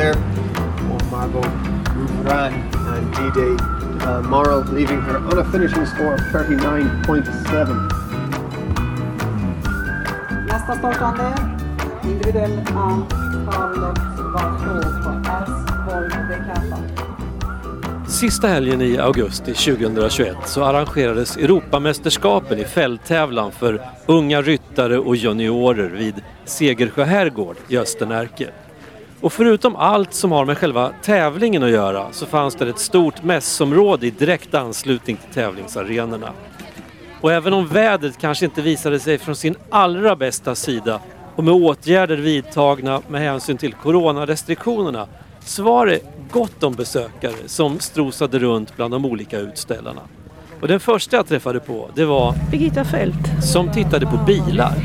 there. Oh, Margot Rouran and D-Day uh, Morrow leaving her on a finishing score of 39.7. Nästa startande, individuell antalet var två på S. Volvo Decathlon. Sista helgen i augusti 2021 så arrangerades Europamästerskapen i fälttävlan för unga ryttare och juniorer vid Segersjö herrgård i Östernärke. Och förutom allt som har med själva tävlingen att göra så fanns det ett stort mässområde i direkt anslutning till tävlingsarenorna. Och även om vädret kanske inte visade sig från sin allra bästa sida och med åtgärder vidtagna med hänsyn till coronarestriktionerna så var det gott om besökare som strosade runt bland de olika utställarna. Och den första jag träffade på det var Birgitta Fält. som tittade på bilar.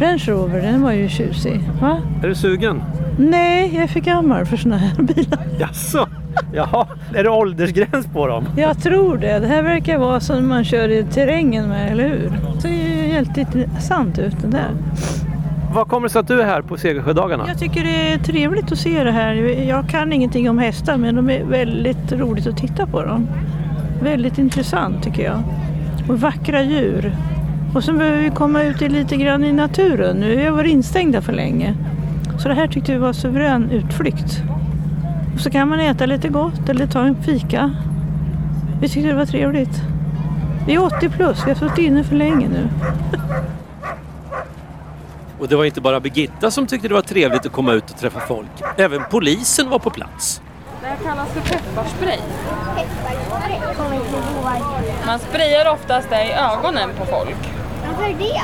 Range Rover, den var ju tjusig. Va? Är du sugen? Nej, jag är för gammal för såna här bilar. Jaså? Jaha, är det åldersgräns på dem? Jag tror det. Det här verkar vara som man kör i terrängen med, eller hur? Det ser ju helt intressant ut det där. Vad kommer det sig att du är här på Segersjödagarna? Jag tycker det är trevligt att se det här. Jag kan ingenting om hästar men de är väldigt roligt att titta på dem. Väldigt intressant tycker jag. Och vackra djur. Och sen behöver vi komma ut i lite grann i naturen. Nu har vi varit instängda för länge. Så det här tyckte vi var suverän utflykt. Och så kan man äta lite gott eller ta en fika. Vi tyckte det var trevligt. Vi är 80 plus, vi har suttit inne för länge nu. Och det var inte bara Birgitta som tyckte det var trevligt att komma ut och träffa folk. Även polisen var på plats. Det här kallas för pepparspray. Man sprayar oftast det i ögonen på folk. Varför det?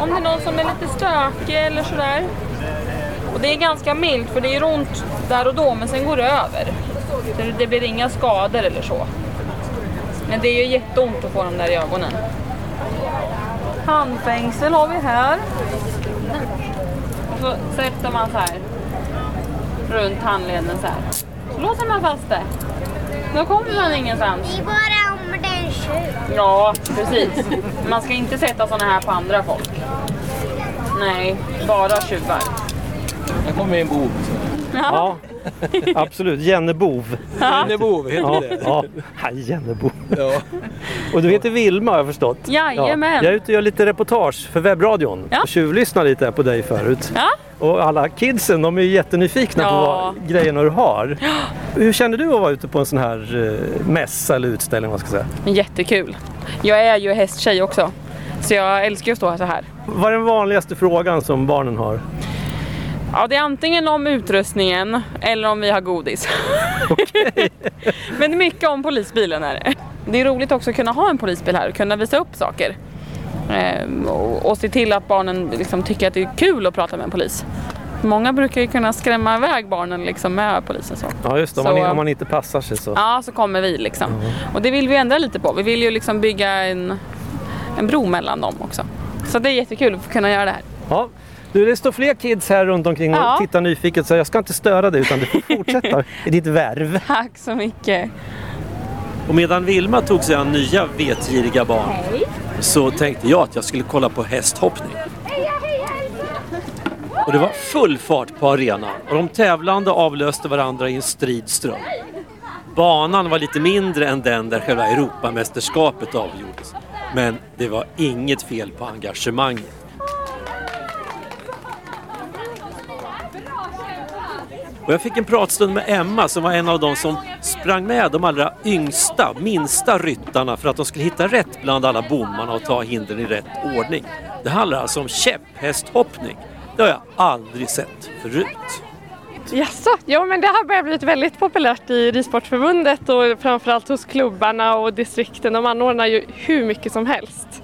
Om det är någon som är lite stökig eller sådär. Och det är ganska milt för det gör ont där och då men sen går det över. Det, det blir inga skador eller så. Men det är ju jätteont att få dem där i ögonen. Handfängsel har vi här. Och så sätter man så här runt handleden så här. Så låser man fast det. Då kommer man ingenstans. Det är bara om den tjuv. Ja, precis. Man ska inte sätta såna här på andra folk. Nej, bara tjuvar. Här kommer en bov. Ja, absolut. Jennebov. En bov, heter Ja, det? ja. ja Jennebov. Ja. Och du heter Vilma har jag förstått. Jajamän. Jag är ute och gör lite reportage för webbradion. Ja. Och tjuvlyssnar lite på dig förut. Ja. Och alla kidsen de är ju jättenyfikna på Ja. vad grejerna du har. Hur känner du att vara ute på en sån här eh, mässa eller utställning? Vad ska jag säga? Jättekul. Jag är ju hästtjej också. Så jag älskar att stå så här. Vad är den vanligaste frågan som barnen har? Ja, det är antingen om utrustningen eller om vi har godis. Men det är mycket om polisbilen är det. Det är roligt också att kunna ha en polisbil här och kunna visa upp saker. Ehm, och, och se till att barnen liksom tycker att det är kul att prata med en polis. Många brukar ju kunna skrämma iväg barnen liksom med polisen. Så. Ja just det, om, Så, man, om man inte passar sig så. Ja, så kommer vi liksom. Och det vill vi ändra lite på. Vi vill ju liksom bygga en, en bro mellan dem också. Så det är jättekul att kunna göra det här. Ja. Du, det står fler kids här runt omkring och Ja. tittar nyfiket så jag ska inte störa dig utan du får fortsätta i ditt värv. Tack så mycket. Och medan Vilma tog sig an nya vetgiriga barn så tänkte jag att jag skulle kolla på hästhoppning. Och det var full fart på arenan och de tävlande avlöste varandra i en strid ström. Banan var lite mindre än den där själva Europamästerskapet avgjordes. Men det var inget fel på engagemanget. Och jag fick en pratstund med Emma som var en av de som sprang med de allra yngsta, minsta ryttarna för att de skulle hitta rätt bland alla bommarna och ta hindren i rätt ordning. Det handlar alltså om käpphästhoppning. Det har jag aldrig sett förut. Jaså? Jo men det har börjat bli väldigt populärt i Ridsportförbundet och framförallt hos klubbarna och distrikten. De anordnar ju hur mycket som helst.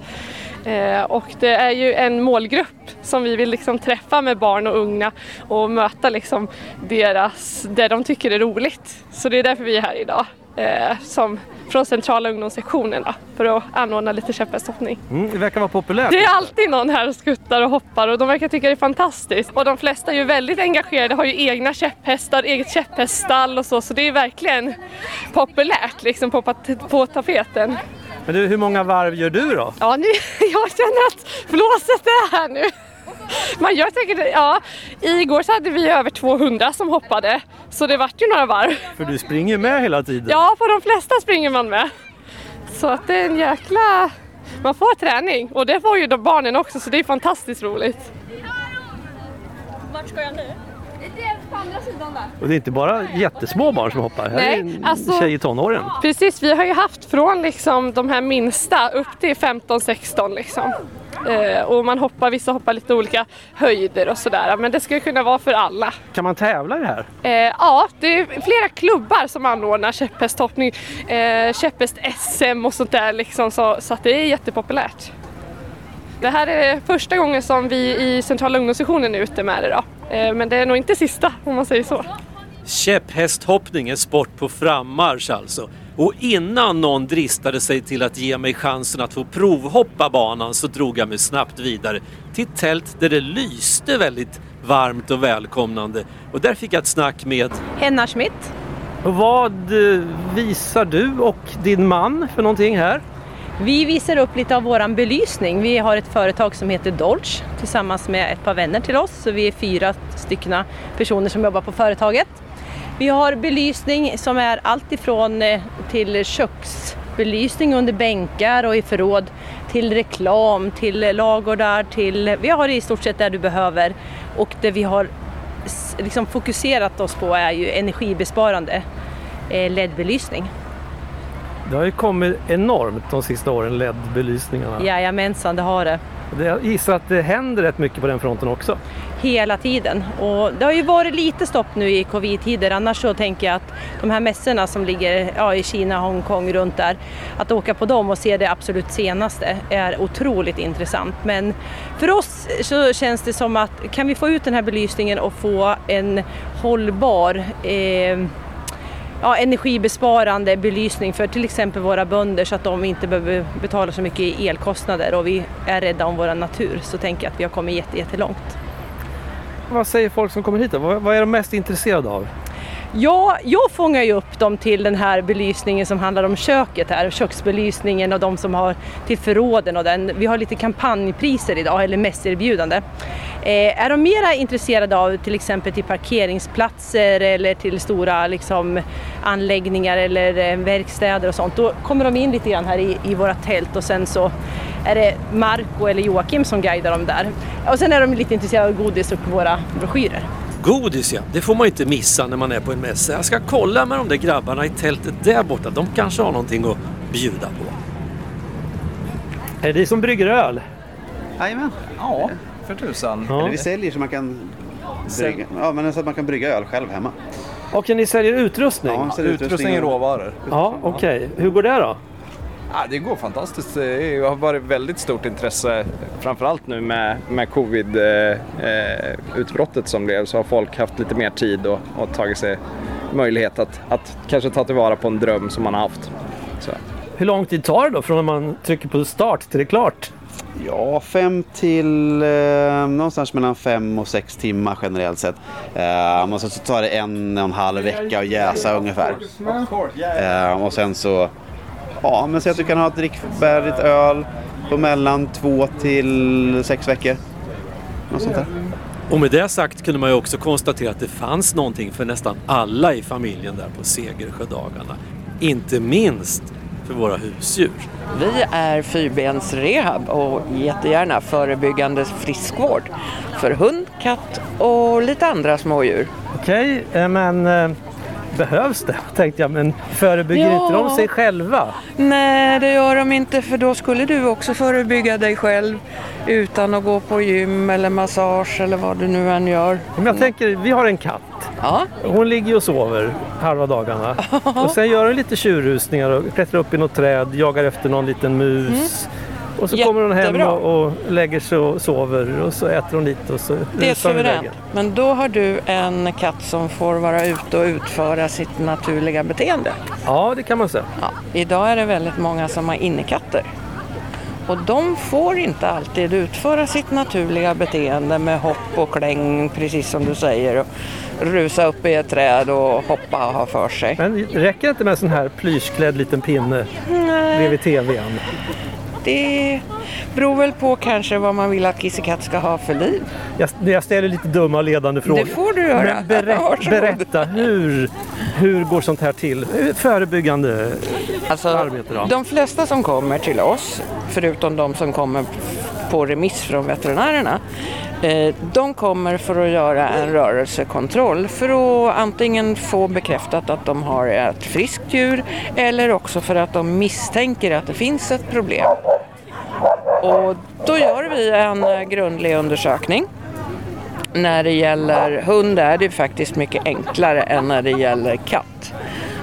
Eh, och det är ju en målgrupp som vi vill liksom träffa med barn och unga och möta liksom deras, det de tycker är roligt. Så det är därför vi är här idag. Eh, som från centrala ungdomssektionerna för att anordna lite käpphästhoppning. Mm, det verkar vara populärt. Det är alltid någon här och skuttar och hoppar och de verkar tycka det är fantastiskt. Och de flesta är ju väldigt engagerade, har ju egna käpphästar, eget käpphäststall och så. Så det är verkligen populärt liksom på, på tapeten. Men du, hur många varv gör du då? Ja, nu, jag känner att blåset är här nu. Man gör säkert, ja, igår så hade vi över 200 som hoppade. Så det vart ju några varv. För du springer med hela tiden. Ja, på de flesta springer man med. Så att det är en jäkla... Man får träning och det får ju de barnen också så det är fantastiskt roligt. Vart ska jag nu? Det är på andra sidan där. Och det är inte bara jättesmå barn som hoppar. Här Nej, är en alltså- tjej i tonåren. Precis, vi har ju haft från liksom de här minsta upp till 15-16 liksom. Eh, och man hoppar, vissa hoppar lite olika höjder och sådär. Men det ska ju kunna vara för alla. Kan man tävla i det här? Eh, ja, det är flera klubbar som anordnar käpphästhoppning, eh, käpphäst-SM och sånt där liksom, så, så att det är jättepopulärt. Det här är första gången som vi i centrala ungdomssektionen är ute med det då. Eh, men det är nog inte sista om man säger så. Käpphästhoppning är sport på frammarsch alltså. Och innan någon dristade sig till att ge mig chansen att få provhoppa banan så drog jag mig snabbt vidare till ett tält där det lyste väldigt varmt och välkomnande. Och där fick jag ett snack med Henna Schmidt. Och vad eh, visar du och din man för någonting här? Vi visar upp lite av våran belysning. Vi har ett företag som heter Dolce tillsammans med ett par vänner till oss. Så vi är fyra stycken personer som jobbar på företaget. Vi har belysning som är allt ifrån eh, till köksbelysning under bänkar och i förråd till reklam, till lagårdar, till... Vi har i stort sett det du behöver och det vi har liksom fokuserat oss på är ju energibesparande eh, LED-belysning. Det har ju kommit enormt de sista åren, LED-belysningarna. Jajamensan, det har det. Jag gissar att det händer rätt mycket på den fronten också. hela tiden. Och det har ju varit lite stopp nu i covid-tider annars så tänker jag att de här mässorna som ligger ja, i Kina, Hongkong, runt där, att åka på dem och se det absolut senaste är otroligt intressant. Men för oss så känns det som att kan vi få ut den här belysningen och få en hållbar eh, ja, energibesparande belysning för till exempel våra bönder så att de inte behöver betala så mycket i elkostnader och vi är rädda om vår natur så tänker jag att vi har kommit jätte, jättelångt. Vad säger folk som kommer hit då? Vad är de mest intresserade av? Ja, jag fångar ju upp dem till den här belysningen som handlar om köket här, köksbelysningen och de som har till förråden och den. Vi har lite kampanjpriser idag, eller mässerbjudande. Eh, är de mera intresserade av till exempel till parkeringsplatser eller till stora liksom, anläggningar eller eh, verkstäder och sånt, då kommer de in lite grann här i, i våra tält och sen så är det Marco eller Joakim som guidar dem där. Och sen är de lite intresserade av godis och våra broschyrer. Godis ja, det får man inte missa när man är på en mässa. Jag ska kolla med de där grabbarna i tältet där borta. De kanske har någonting att bjuda på. Är det som brygger öl? Jajamän. Ja, för tusan. Ja. Eller vi säljer så man kan brygga, ja, men så att man kan brygga öl själv hemma. Och ni säljer utrustning? Ja, säljer Utrustning och råvaror. Ja, okej. Hur går det då? Ja, det går fantastiskt. Det har varit väldigt stort intresse, framförallt nu med, med covid-utbrottet som blev, så har folk haft lite mer tid och, och tagit sig möjlighet att, att kanske ta tillvara på en dröm som man har haft. Så. Hur lång tid tar det då från när man trycker på start till det är klart? Ja, fem till eh, någonstans mellan fem och sex timmar generellt sett. Eh, och sen så tar det en och en halv vecka att jäsa ungefär. Eh, och sen så, ja men säg att du kan ha ett drickfärdigt öl på mellan två till sex veckor. Något sånt där. Och med det sagt kunde man ju också konstatera att det fanns någonting för nästan alla i familjen där på Segersjödagarna. Inte minst för våra husdjur. Vi är fyrbensrehab och jättegärna förebyggande friskvård för hund, katt och lite andra smådjur. Okej, eh, men eh, behövs det? Tänkte jag, men förebygger Ja. inte de sig själva? Nej, det gör de inte för då skulle du också förebygga dig själv utan att gå på gym eller massage eller vad du nu än gör. Men jag tänker, vi har en katt. Ja. Hon ligger och sover halva dagarna. Och sen gör hon lite tjurrusningar och klättrar upp i något träd, jagar efter någon liten mus. Och så kommer hon hem Jättebra. och, och lägger sig och sover och så äter hon lite och så Det är rusar hon suveränt. Men då har du en katt som får vara ute och utföra sitt naturliga beteende. Ja, det kan man säga. Ja, idag är det väldigt många som har innekatter. Och de får inte alltid utföra sitt naturliga beteende med hopp och kläng, precis som du säger. Och rusa upp i ett träd och hoppa och ha för sig. Men räcker det inte med en sån här plyschklädd liten pinne Nej. bredvid tvn? Det beror väl på kanske vad man vill att Kissekatt ska ha för liv. Jag, jag ställer lite dumma och ledande frågor. Det får du göra. Men Varsågod. berätta, hur, hur går sånt här till? Förebyggande Alltså, arbete då? De flesta som kommer till oss, förutom de som kommer på remiss från veterinärerna, eh, de kommer för att göra en rörelsekontroll för att antingen få bekräftat att de har ett friskt djur eller också för att de misstänker att det finns ett problem. Och då gör vi en grundlig undersökning. När det gäller hund är det faktiskt mycket enklare än när det gäller katt.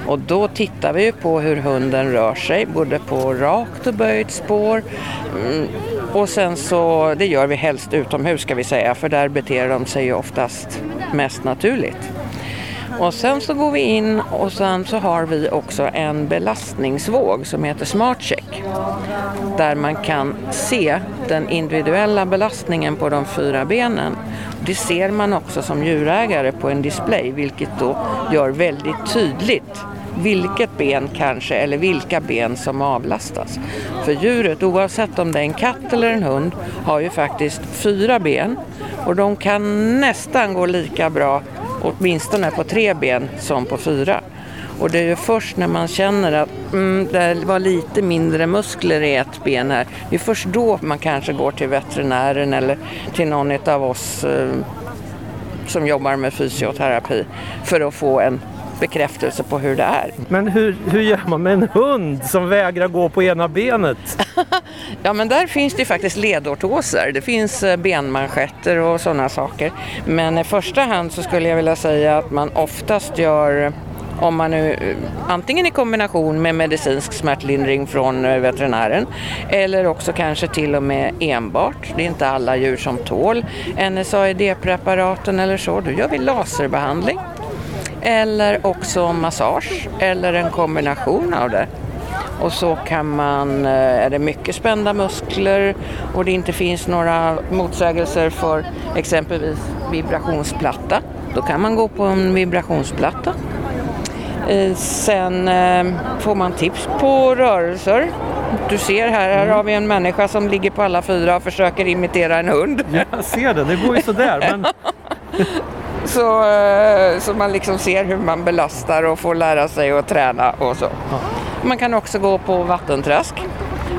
Och då tittar vi ju på hur hunden rör sig, både på rakt och böjt spår. Mm, och sen så, det gör vi helst utomhus ska vi säga, för där beter de sig ju oftast mest naturligt. Och sen så går vi in och sen så har vi också en belastningsvåg som heter Smart där man kan se den individuella belastningen på de fyra benen. Det ser man också som djurägare på en display vilket då gör väldigt tydligt vilket ben kanske eller vilka ben som avlastas. För djuret, oavsett om det är en katt eller en hund, har ju faktiskt fyra ben och de kan nästan gå lika bra åtminstone på tre ben som på fyra. Och det är först när man känner att mm, det var lite mindre muskler i ett ben här, det är först då man kanske går till veterinären eller till någon av oss eh, som jobbar med fysioterapi för att få en bekräftelse på hur det är. Men hur, hur gör man med en hund som vägrar gå på ena benet? Ja men där finns det faktiskt ledortoser. Det finns eh, benmanschetter och sådana saker. Men i första hand så skulle jag vilja säga att man oftast gör om man nu, eh, antingen i kombination med medicinsk smärtlindring från eh, veterinären eller också kanske till och med enbart. Det är inte alla djur som tål NSAID-preparaten eller så. Då gör vi laserbehandling eller också massage eller en kombination av det. Och så kan man, eh, är det mycket spända muskler och det inte finns några motsägelser för exempelvis vibrationsplatta, då kan man gå på en vibrationsplatta. Eh, Sen eh, får man tips på rörelser. Du ser här, här har vi en människa som ligger på alla fyra och försöker imitera en hund. Jag ser det, det går ju sådär. Men Så, eh, så man liksom ser hur man belastar och får lära sig att träna och så. Man kan också gå på vattentrask.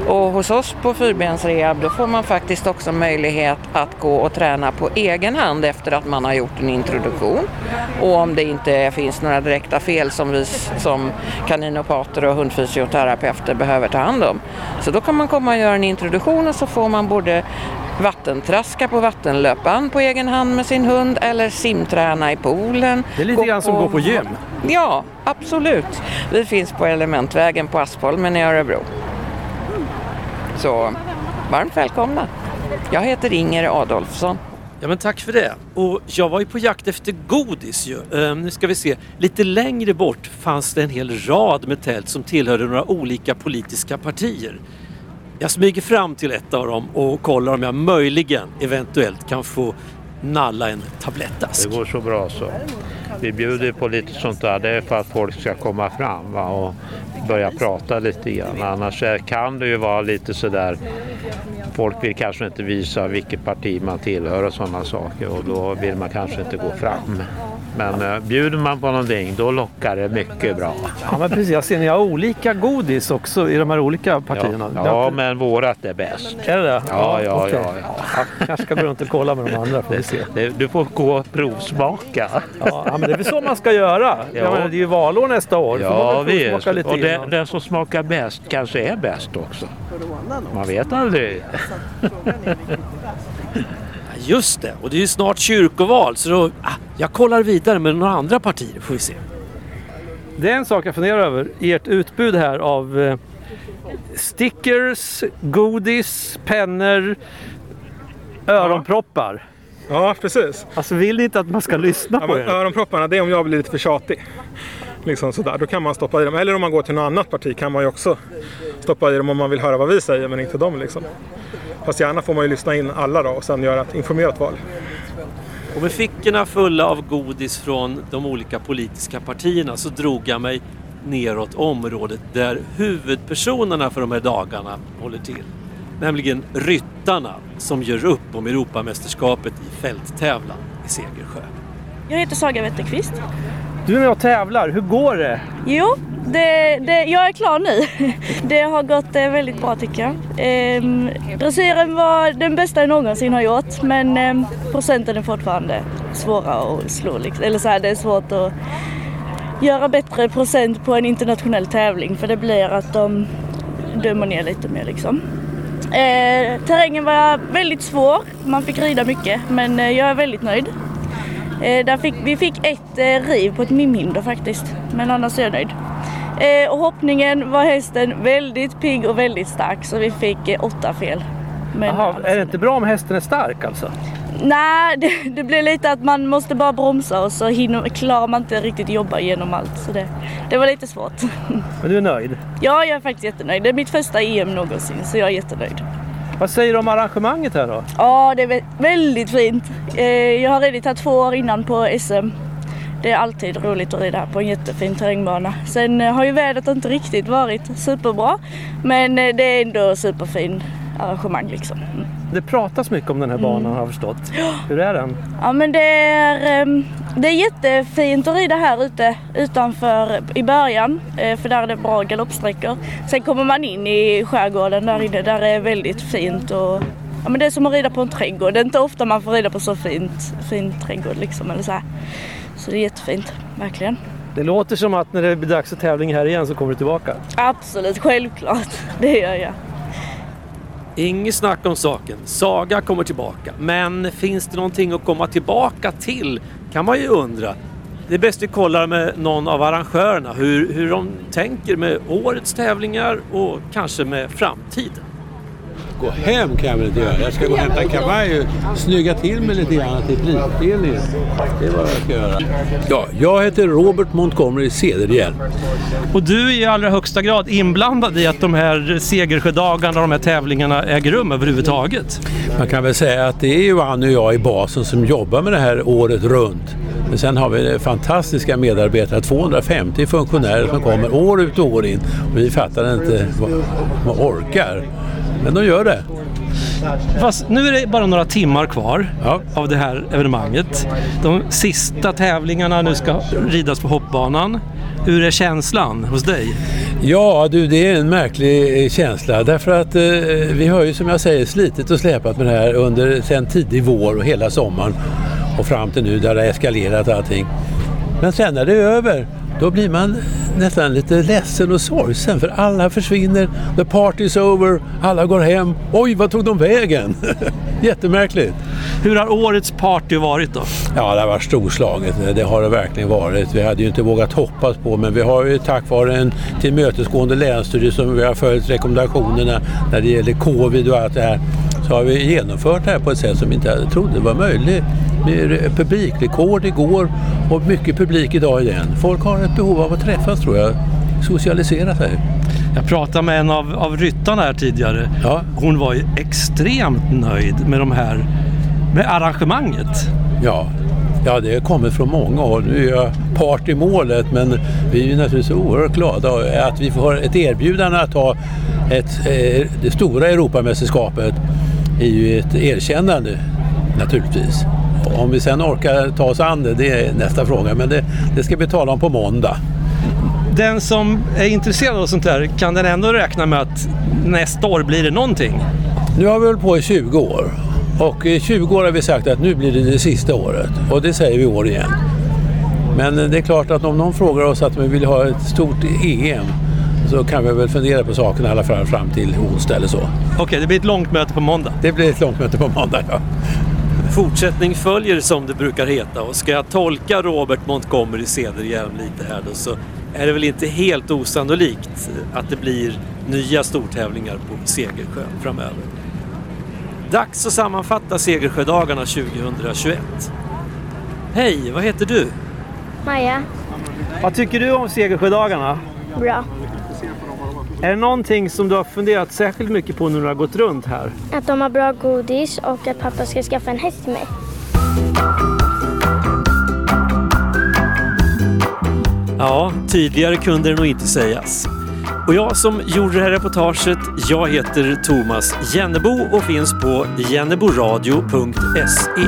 Och hos oss på fyrbensrehab då får man faktiskt också möjlighet att gå och träna på egen hand efter att man har gjort en introduktion. Och om det inte finns några direkta fel som vi som kaninopater och hundfysioterapeuter behöver ta hand om. Så då kan man komma och göra en introduktion och så får man både vattentraska på vattenlöpan på egen hand med sin hund eller simträna i poolen. det är lite grann som att gå på gym. Ja, absolut. Vi finns på Elementvägen på Aspholmen i Örebro. Så varmt välkomna. Jag heter Inger Adolfsson. Ja men tack för det. Och jag var ju på jakt efter godis ju. Ehm, nu ska vi se. Lite längre bort fanns det en hel rad med tält som tillhörde några olika politiska partier. Jag smyger fram till ett av dem och kollar om jag möjligen eventuellt kan få nalla en tablettask. Det går så bra så. Vi bjuder på lite sånt där, det är för att folk ska komma fram va, och börja prata lite grann. Annars eh, kan det ju vara lite sådär, folk vill kanske inte visa vilket parti man tillhör och sådana saker och då vill man kanske inte gå fram. Men eh, bjuder man på någonting då lockar det mycket bra. Ja men precis, jag ser ni har olika godis också i de här olika partierna. Ja, ja men vårat är bäst. Är det det? Ja, ja, okej. ja, ja. Jag kanske ska gå runt och kolla med de andra får vi se. Det- Du får gå och provsmaka. Ja, men det är väl så man ska göra. Jag Ja. menar, det är ju valår nästa år. Får man Ja, väl visst. lite Och den, innan. den som smakar bäst kanske är bäst också. Man vet aldrig. Just det, och det är ju snart kyrkoval så då, ah, jag kollar vidare med några andra partier får vi se. Det är en sak jag funderar över. Ert utbud här av eh, stickers, godis, pennor, öronproppar. Ja, precis. Alltså vill ni inte att man ska lyssna Ja, på er? öronpropparna, det är om jag blir lite för tjatig. Liksom sådär. Då kan man stoppa i dem. Eller om man går till något annat parti kan man ju också stoppa i dem om man vill höra vad vi säger men inte dem. Liksom. Fast gärna får man ju lyssna in alla då och sen göra ett informerat val. Och med fickorna fulla av godis från de olika politiska partierna så drog jag mig neråt området där huvudpersonerna för de här dagarna håller till. nämligen ryttarna som gör upp om Europamästerskapet i fälttävlan i Segersjö. Jag heter Saga Wetterqvist. Du är med och tävlar, hur går det? Jo, det, det, jag är klar nu. Det har gått eh, väldigt bra tycker jag. Ehm, dressyren var den bästa jag någonsin har gjort men ehm, procenten är fortfarande svåra att slå. Liksom. Eller så här, det är svårt att göra bättre procent på en internationell tävling för det blir att de dömer ner lite mer liksom. Eh, terrängen var väldigt svår, man fick rida mycket men eh, jag är väldigt nöjd. Eh, där fick, vi fick ett eh, riv på ett mimhinder faktiskt, men annars är jag nöjd. Eh, och hoppningen var hästen väldigt pigg och väldigt stark så vi fick åtta fel. Men Jaha, är det inte bra om hästen är stark alltså? Nej, det, det blir lite att man måste bara bromsa och så hinner, klarar man inte riktigt jobba igenom allt. Så det, det var lite svårt. Men du är nöjd? Ja, jag är faktiskt jättenöjd. Det är mitt första EM någonsin så jag är jättenöjd. Vad säger du om arrangemanget här då? Ja, det är väldigt fint. Eh, jag har ridit här två år innan på SM. Det är alltid roligt att rida här på en jättefin terrängbana. Sen eh, har ju vädret inte riktigt varit superbra, men eh, det är ändå superfin arrangemang liksom. Mm. Mm. Det pratas mycket om den här banan har jag förstått. Hur är den? Ja men det är, ehm, det är jättefint att rida här ute utanför i början eh, för där är det bra galoppsträckor. Sen kommer man in i skärgården där inne där det är väldigt fint och ja, men det är som att rida på en trädgård. Det är inte ofta man får rida på så fint, fin trädgård liksom eller så här. Så det är jättefint, verkligen. Det låter som att när det blir dags för tävling här igen så kommer du tillbaka. Absolut, självklart. Det gör jag. Inget snack om saken. Saga kommer tillbaka. Men finns det någonting att komma tillbaka till? Kan man ju undra. Det är bäst vi kollar med någon av arrangörerna hur, hur de tänker med årets tävlingar och kanske med framtiden. Gå hem kan jag väl inte göra. Jag ska gå och hämta en kavaj och snygga till mig lite grann till prisutdelningen. Det är vad jag ska göra. Ja, jag heter Robert Montgomery Cederhjelm. Och du är i allra högsta grad inblandad i att de här Segersjödagarna, de här tävlingarna äger rum överhuvudtaget. Man kan väl säga att det är Johan och jag i basen som jobbar med det här året runt. Men sen har vi fantastiska medarbetare, 250 funktionärer som kommer år ut och år in. Och vi fattar inte vad de orkar. Men de gör det. Fast nu är det bara några timmar kvar av det här evenemanget. De sista tävlingarna nu ska ridas på hoppbanan. Hur är känslan hos dig? Ja du, det är en märklig känsla därför att eh, vi har ju som jag säger slitit och släpat med det här under sen tidig vår och hela sommaren och fram till nu där det har eskalerat allting. Men sen när det är över då blir man nästan lite ledsen och sorgsen för alla försvinner, the party's over, alla går hem. Oj, vad tog de vägen? Jättemärkligt. Hur har årets party varit då? Ja, det har varit storslaget. Det har det verkligen varit. Vi hade ju inte vågat hoppas på, men vi har ju tack vare en tillmötesgående länsstyrelse som vi har följt rekommendationerna när det gäller covid och allt det här, har vi genomfört det här på ett sätt som vi inte trodde var möjligt. Med publikrekord igår och mycket publik idag igen. Folk har ett behov av att träffas tror jag, socialisera sig. Jag pratade med en av, av ryttarna här tidigare. Hon var ju extremt nöjd med de här med arrangemanget. Ja, ja det kommer från många håll. Nu är jag part i målet men vi är ju naturligtvis oerhört glada att vi får ett erbjudande att ta ett, eh, det stora Europamästerskapet är ju ett erkännande naturligtvis. Om vi sen orkar ta oss an det, det är nästa fråga. Men det, det ska vi tala om på måndag. Den som är intresserad av sånt här, kan den ändå räkna med att nästa år blir det någonting? Nu har vi hållit på i 20 år. Och i 20 år har vi sagt att nu blir det det sista året. Och det säger vi i år igen. Men det är klart att om någon frågar oss att vi vill ha ett stort EM så kan vi väl fundera på saken i alla fall fram till onsdag eller så. Okej, det blir ett långt möte på måndag. Det blir ett långt möte på måndag, ja. Fortsättning följer som det brukar heta och ska jag tolka Robert Montgomery Cederhjelm lite här då så är det väl inte helt osannolikt att det blir nya stortävlingar på Segersjö framöver. Dags att sammanfatta Segersjödagarna 2021. Hej, vad heter du? Maja, Vad tycker du om Segersjödagarna? bra. Är det någonting som du har funderat särskilt mycket på när du har gått runt här? Att de har bra godis och att pappa ska skaffa en häst till mig. Ja, tydligare kunde det nog inte sägas. Och jag som gjorde det här reportaget, jag heter Thomas Jennebo och finns på jenneboradio.se.